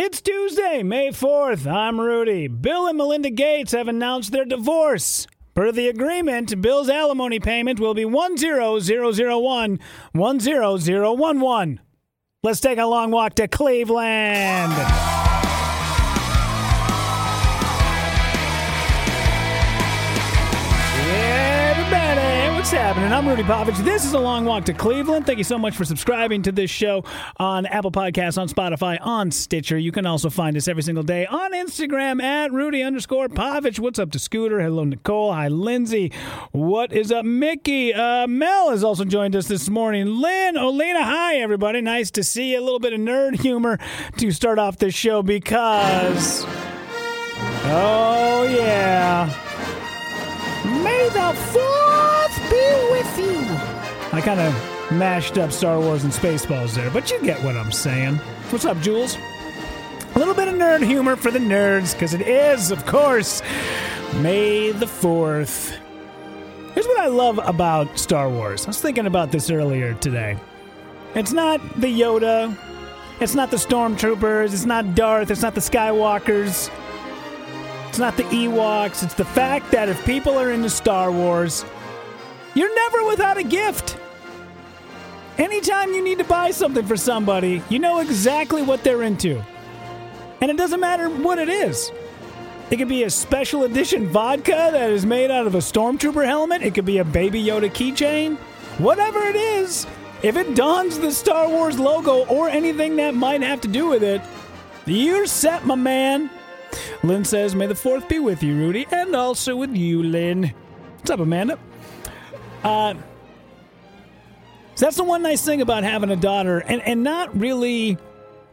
It's Tuesday, May 4th. I'm Rudy. Bill and Melinda Gates have announced their divorce. Per the agreement, Bill's alimony payment will be 10001 10011. Let's take a long walk to Cleveland. Happening? I'm Rudy Pavich. This is a long walk to Cleveland. Thank you so much for subscribing to this show on Apple Podcasts, on Spotify, on Stitcher. You can also find us every single day on Instagram at Rudy underscore Pavich. What's up to Scooter? Hello, Nicole. Hi, Lindsay. What is up, Mickey? Uh, Mel has also joined us this morning. Lynn, Olena, hi, everybody. Nice to see you. A little bit of nerd humor to start off this show because. Oh, yeah. May the fourth be with you. I kind of mashed up Star Wars and Spaceballs there, but you get what I'm saying. What's up, Jules? A little bit of nerd humor for the nerds, because it is, of course, May the 4th. Here's what I love about Star Wars. I was thinking about this earlier today. It's not the Yoda, it's not the Stormtroopers, it's not Darth, it's not the Skywalkers. It's not the Ewoks. It's the fact that if people are into Star Wars, you're never without a gift. Anytime you need to buy something for somebody, you know exactly what they're into. And it doesn't matter what it is. It could be a special edition vodka that is made out of a Stormtrooper helmet. It could be a Baby Yoda keychain. Whatever it is, if it dons the Star Wars logo or anything that might have to do with it, you're set, my man. Lynn says, May the 4th be with you, Rudy, and also with you, Lynn. What's up, Amanda? Uh, so that's the one nice thing about having a daughter and, and not really,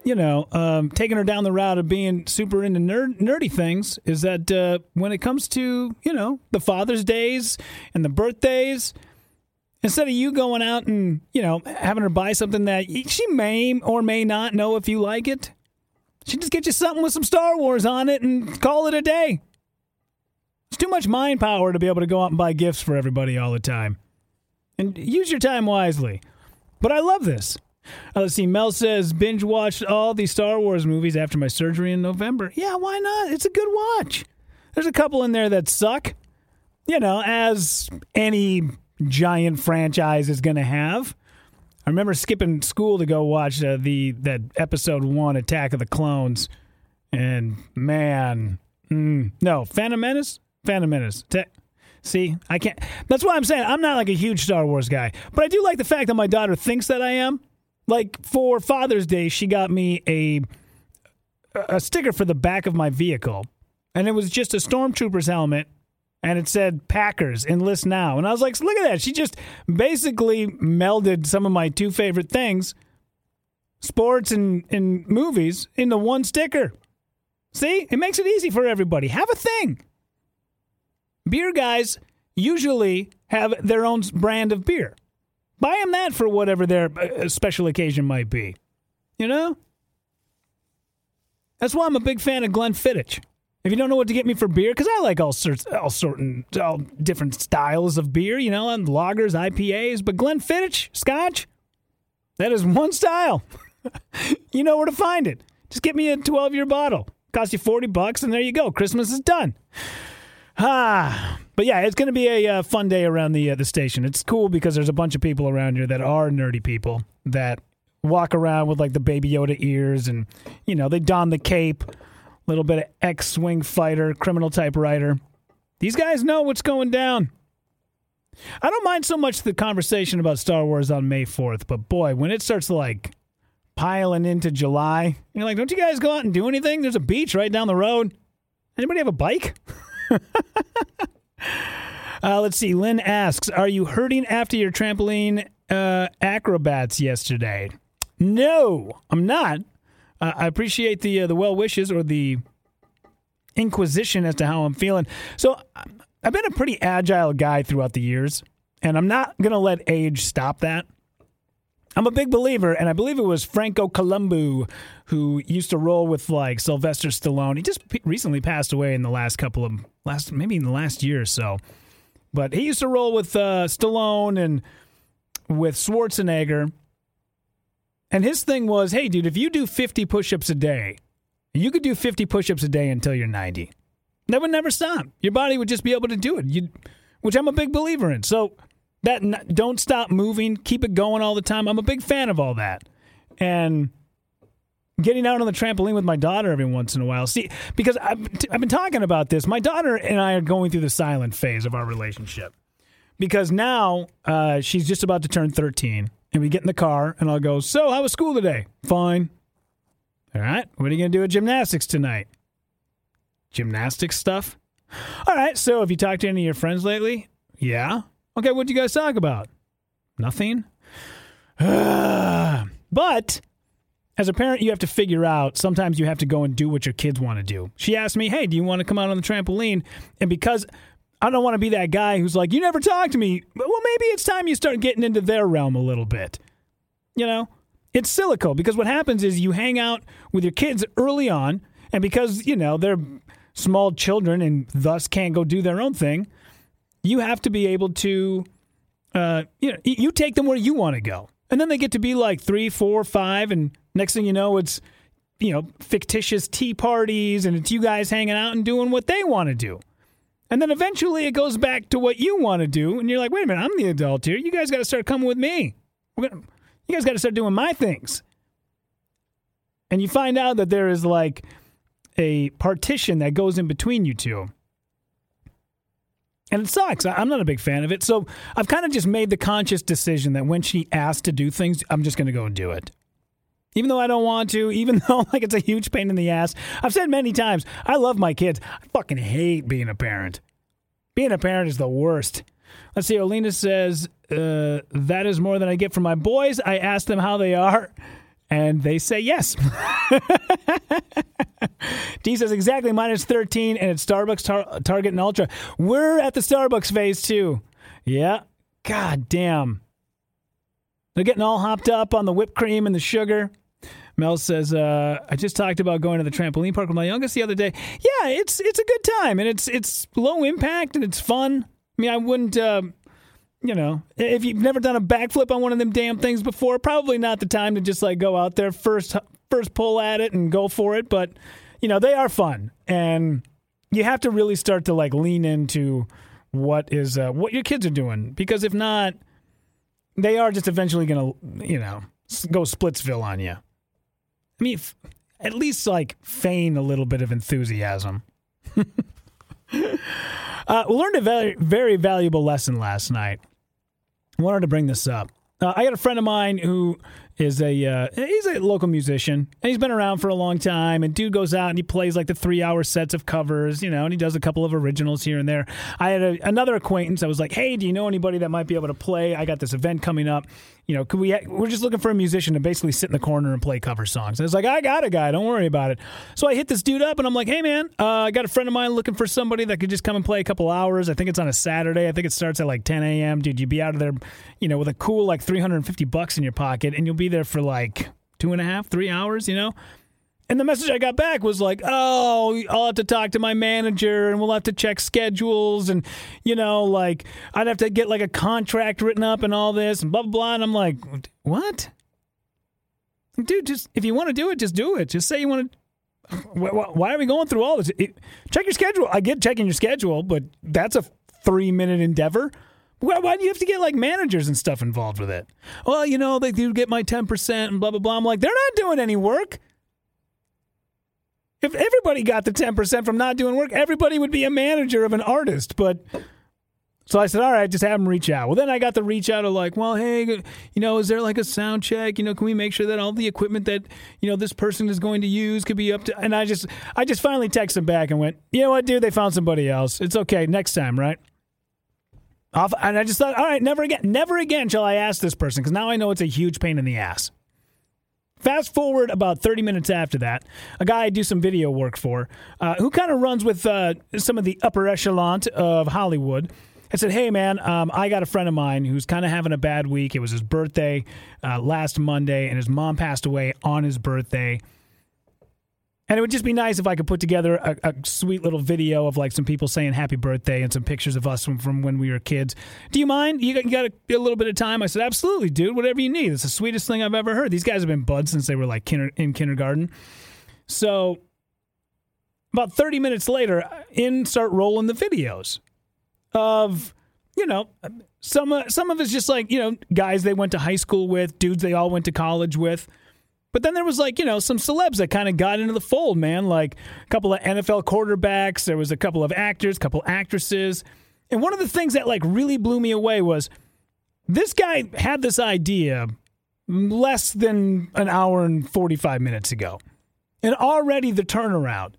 you know, um, taking her down the route of being super into nerd, nerdy things is that uh, when it comes to, you know, the Father's Days and the birthdays, instead of you going out and, you know, having her buy something that she may or may not know if you like it, she just get you something with some Star Wars on it and call it a day. It's too much mind power to be able to go out and buy gifts for everybody all the time. And use your time wisely. But I love this. Uh, let's see. Mel says binge watched all the Star Wars movies after my surgery in November. Yeah, why not? It's a good watch. There's a couple in there that suck. You know, as any giant franchise is going to have. I remember skipping school to go watch uh, the that episode one, Attack of the Clones, and man, mm, no, Phantom Menace, Phantom Menace. Ta- See, I can't. That's why I'm saying I'm not like a huge Star Wars guy, but I do like the fact that my daughter thinks that I am. Like for Father's Day, she got me a a sticker for the back of my vehicle, and it was just a stormtrooper's helmet and it said Packers enlist now. And I was like, look at that. She just basically melded some of my two favorite things, sports and, and movies, into one sticker. See? It makes it easy for everybody. Have a thing. Beer guys usually have their own brand of beer. Buy them that for whatever their uh, special occasion might be. You know? That's why I'm a big fan of Glenfiddich. If you don't know what to get me for beer, because I like all sorts, all certain, all different styles of beer, you know, and lagers, IPAs, but Glenfiddich, Scotch, that is one style. you know where to find it. Just get me a 12 year bottle. Cost you 40 bucks, and there you go. Christmas is done. Ah, but yeah, it's going to be a uh, fun day around the uh, the station. It's cool because there's a bunch of people around here that are nerdy people that walk around with like the Baby Yoda ears, and you know they don the cape a little bit of X-wing fighter, criminal typewriter. These guys know what's going down. I don't mind so much the conversation about Star Wars on May 4th, but boy, when it starts like piling into July, you're like, don't you guys go out and do anything? There's a beach right down the road. Anybody have a bike? uh, let's see. Lynn asks, "Are you hurting after your trampoline uh, acrobats yesterday?" No, I'm not. Uh, I appreciate the uh, the well wishes or the inquisition as to how I'm feeling. So I've been a pretty agile guy throughout the years, and I'm not going to let age stop that. I'm a big believer, and I believe it was Franco Columbu who used to roll with like Sylvester Stallone. He just recently passed away in the last couple of last maybe in the last year or so. But he used to roll with uh, Stallone and with Schwarzenegger. And his thing was, hey, dude, if you do 50 push ups a day, you could do 50 push ups a day until you're 90. That would never stop. Your body would just be able to do it, you which I'm a big believer in. So that don't stop moving, keep it going all the time. I'm a big fan of all that. And getting out on the trampoline with my daughter every once in a while. See, because I've, I've been talking about this. My daughter and I are going through the silent phase of our relationship because now uh, she's just about to turn 13 and we get in the car and I'll go, So, how was school today? Fine. All right. What are you going to do at gymnastics tonight? Gymnastics stuff? All right. So, have you talked to any of your friends lately? Yeah. Okay. What did you guys talk about? Nothing. but as a parent, you have to figure out sometimes you have to go and do what your kids want to do. She asked me, Hey, do you want to come out on the trampoline? And because I don't want to be that guy who's like, You never talk to me. Well, maybe it's time you start getting into their realm a little bit. You know, it's silico because what happens is you hang out with your kids early on, and because, you know, they're small children and thus can't go do their own thing, you have to be able to, uh, you know, you take them where you want to go. And then they get to be like three, four, five, and next thing you know, it's, you know, fictitious tea parties and it's you guys hanging out and doing what they want to do. And then eventually it goes back to what you want to do. And you're like, wait a minute, I'm the adult here. You guys got to start coming with me. We're gonna, you guys got to start doing my things. And you find out that there is like a partition that goes in between you two. And it sucks. I'm not a big fan of it. So I've kind of just made the conscious decision that when she asks to do things, I'm just going to go and do it. Even though I don't want to, even though like it's a huge pain in the ass. I've said many times, I love my kids. I fucking hate being a parent. Being a parent is the worst. Let's see. Olina says, uh, that is more than I get from my boys. I ask them how they are, and they say yes. D says exactly minus 13, and it's Starbucks, tar- Target, and Ultra. We're at the Starbucks phase too. Yeah. God damn. They're getting all hopped up on the whipped cream and the sugar. Mel says, uh, "I just talked about going to the trampoline park with my youngest the other day. Yeah, it's it's a good time and it's it's low impact and it's fun. I mean, I wouldn't, uh, you know, if you've never done a backflip on one of them damn things before, probably not the time to just like go out there first first pull at it and go for it. But you know, they are fun, and you have to really start to like lean into what is uh, what your kids are doing because if not, they are just eventually going to, you know, go Splitsville on you. I mean, f- at least like feign a little bit of enthusiasm. uh, we learned a very, very valuable lesson last night. I wanted to bring this up. Uh, I got a friend of mine who is a uh, he's a local musician and he's been around for a long time and dude goes out and he plays like the three hour sets of covers you know and he does a couple of originals here and there. I had a, another acquaintance i was like hey do you know anybody that might be able to play? I got this event coming up. You know could we we're just looking for a musician to basically sit in the corner and play cover songs. And i was like i got a guy. Don't worry about it. So i hit this dude up and i'm like hey man uh, i got a friend of mine looking for somebody that could just come and play a couple hours. I think it's on a saturday. I think it starts at like 10 a.m dude you'd be out of there you know with a cool like 350 bucks in your pocket and you'll be there for like two and a half, three hours, you know? And the message I got back was like, oh, I'll have to talk to my manager and we'll have to check schedules. And, you know, like, I'd have to get like a contract written up and all this and blah, blah, blah. And I'm like, what? Dude, just if you want to do it, just do it. Just say you want to. Why are we going through all this? Check your schedule. I get checking your schedule, but that's a three minute endeavor. Why, why do you have to get like managers and stuff involved with it? Well, you know, they do get my 10% and blah, blah, blah. I'm like, they're not doing any work. If everybody got the 10% from not doing work, everybody would be a manager of an artist. But so I said, all right, just have them reach out. Well, then I got the reach out of like, well, hey, you know, is there like a sound check? You know, can we make sure that all the equipment that, you know, this person is going to use could be up to, and I just, I just finally texted them back and went, you know what, dude, they found somebody else. It's okay. Next time, right? Off, and I just thought, all right, never again, never again shall I ask this person because now I know it's a huge pain in the ass. Fast forward about 30 minutes after that, a guy I do some video work for, uh, who kind of runs with uh, some of the upper echelon of Hollywood, I said, "Hey, man, um, I got a friend of mine who's kind of having a bad week. It was his birthday uh, last Monday, and his mom passed away on his birthday." And it would just be nice if I could put together a, a, sweet little video of like some people saying happy birthday and some pictures of us from, from when we were kids. Do you mind? You got, you got a, a, little bit of time? I said, absolutely, dude. Whatever you need. It's the sweetest thing I've ever heard. These guys have been buds since they were like kinder, in kindergarten. So about 30 minutes later, in start rolling the videos of, you know, some, uh, some of it's just like, you know, guys they went to high school with, dudes they all went to college with. But then there was like, you know, some celebs that kind of got into the fold, man. Like a couple of NFL quarterbacks, there was a couple of actors, a couple actresses. And one of the things that like really blew me away was this guy had this idea less than an hour and 45 minutes ago. And already the turnaround.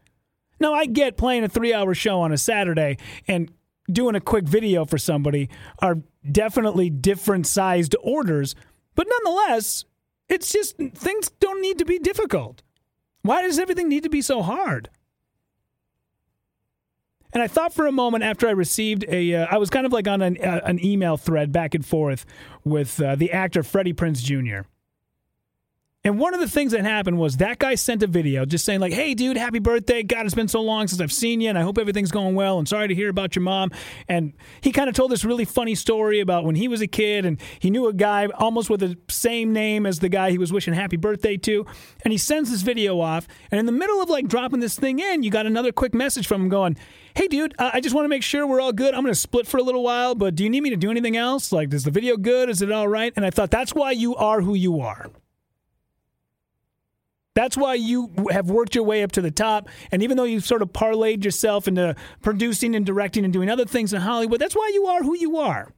Now, I get playing a three hour show on a Saturday and doing a quick video for somebody are definitely different sized orders. But nonetheless, it's just things don't need to be difficult. Why does everything need to be so hard? And I thought for a moment after I received a, uh, I was kind of like on an, uh, an email thread back and forth with uh, the actor Freddie Prinze Jr. And one of the things that happened was that guy sent a video just saying, like, hey, dude, happy birthday. God, it's been so long since I've seen you, and I hope everything's going well. And sorry to hear about your mom. And he kind of told this really funny story about when he was a kid and he knew a guy almost with the same name as the guy he was wishing happy birthday to. And he sends this video off. And in the middle of like dropping this thing in, you got another quick message from him going, hey, dude, uh, I just want to make sure we're all good. I'm going to split for a little while, but do you need me to do anything else? Like, is the video good? Is it all right? And I thought, that's why you are who you are. That's why you have worked your way up to the top. And even though you've sort of parlayed yourself into producing and directing and doing other things in Hollywood, that's why you are who you are.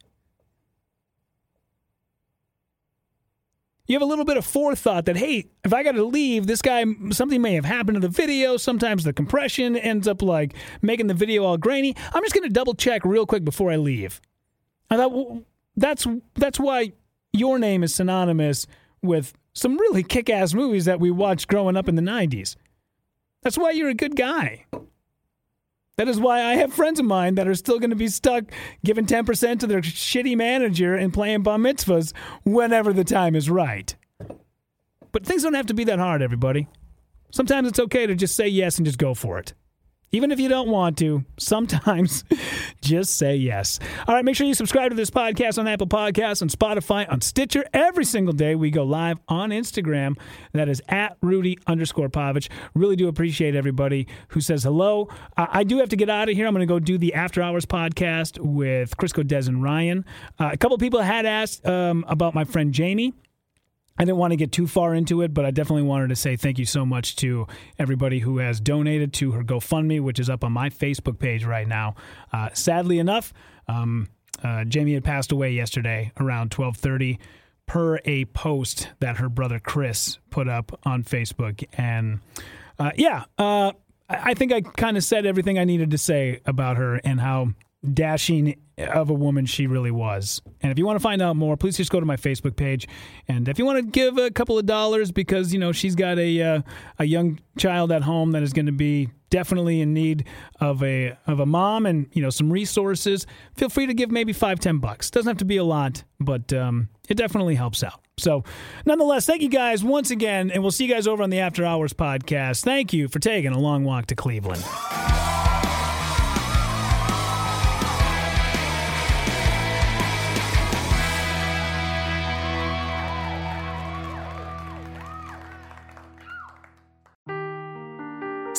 You have a little bit of forethought that, hey, if I got to leave, this guy, something may have happened to the video. Sometimes the compression ends up like making the video all grainy. I'm just going to double check real quick before I leave. I thought well, that's that's why your name is synonymous with some really kick ass movies that we watched growing up in the 90s. That's why you're a good guy. That is why I have friends of mine that are still going to be stuck giving 10% to their shitty manager and playing bar mitzvahs whenever the time is right. But things don't have to be that hard, everybody. Sometimes it's okay to just say yes and just go for it. Even if you don't want to, sometimes just say yes. All right, make sure you subscribe to this podcast on Apple Podcasts, on Spotify, on Stitcher. Every single day we go live on Instagram. That is at Rudy underscore Pavich. Really do appreciate everybody who says hello. Uh, I do have to get out of here. I'm going to go do the After Hours podcast with Crisco, Des, and Ryan. Uh, a couple people had asked um, about my friend Jamie. I didn't want to get too far into it, but I definitely wanted to say thank you so much to everybody who has donated to her GoFundMe, which is up on my Facebook page right now. Uh, sadly enough, um, uh, Jamie had passed away yesterday around 1230 per a post that her brother Chris put up on Facebook. And uh, yeah, uh, I think I kind of said everything I needed to say about her and how dashing of a woman she really was. And if you want to find out more, please just go to my Facebook page. And if you want to give a couple of dollars because you know she's got a uh, a young child at home that is going to be definitely in need of a of a mom and you know some resources, feel free to give maybe five ten bucks. Doesn't have to be a lot, but um, it definitely helps out. So, nonetheless, thank you guys once again, and we'll see you guys over on the After Hours podcast. Thank you for taking a long walk to Cleveland.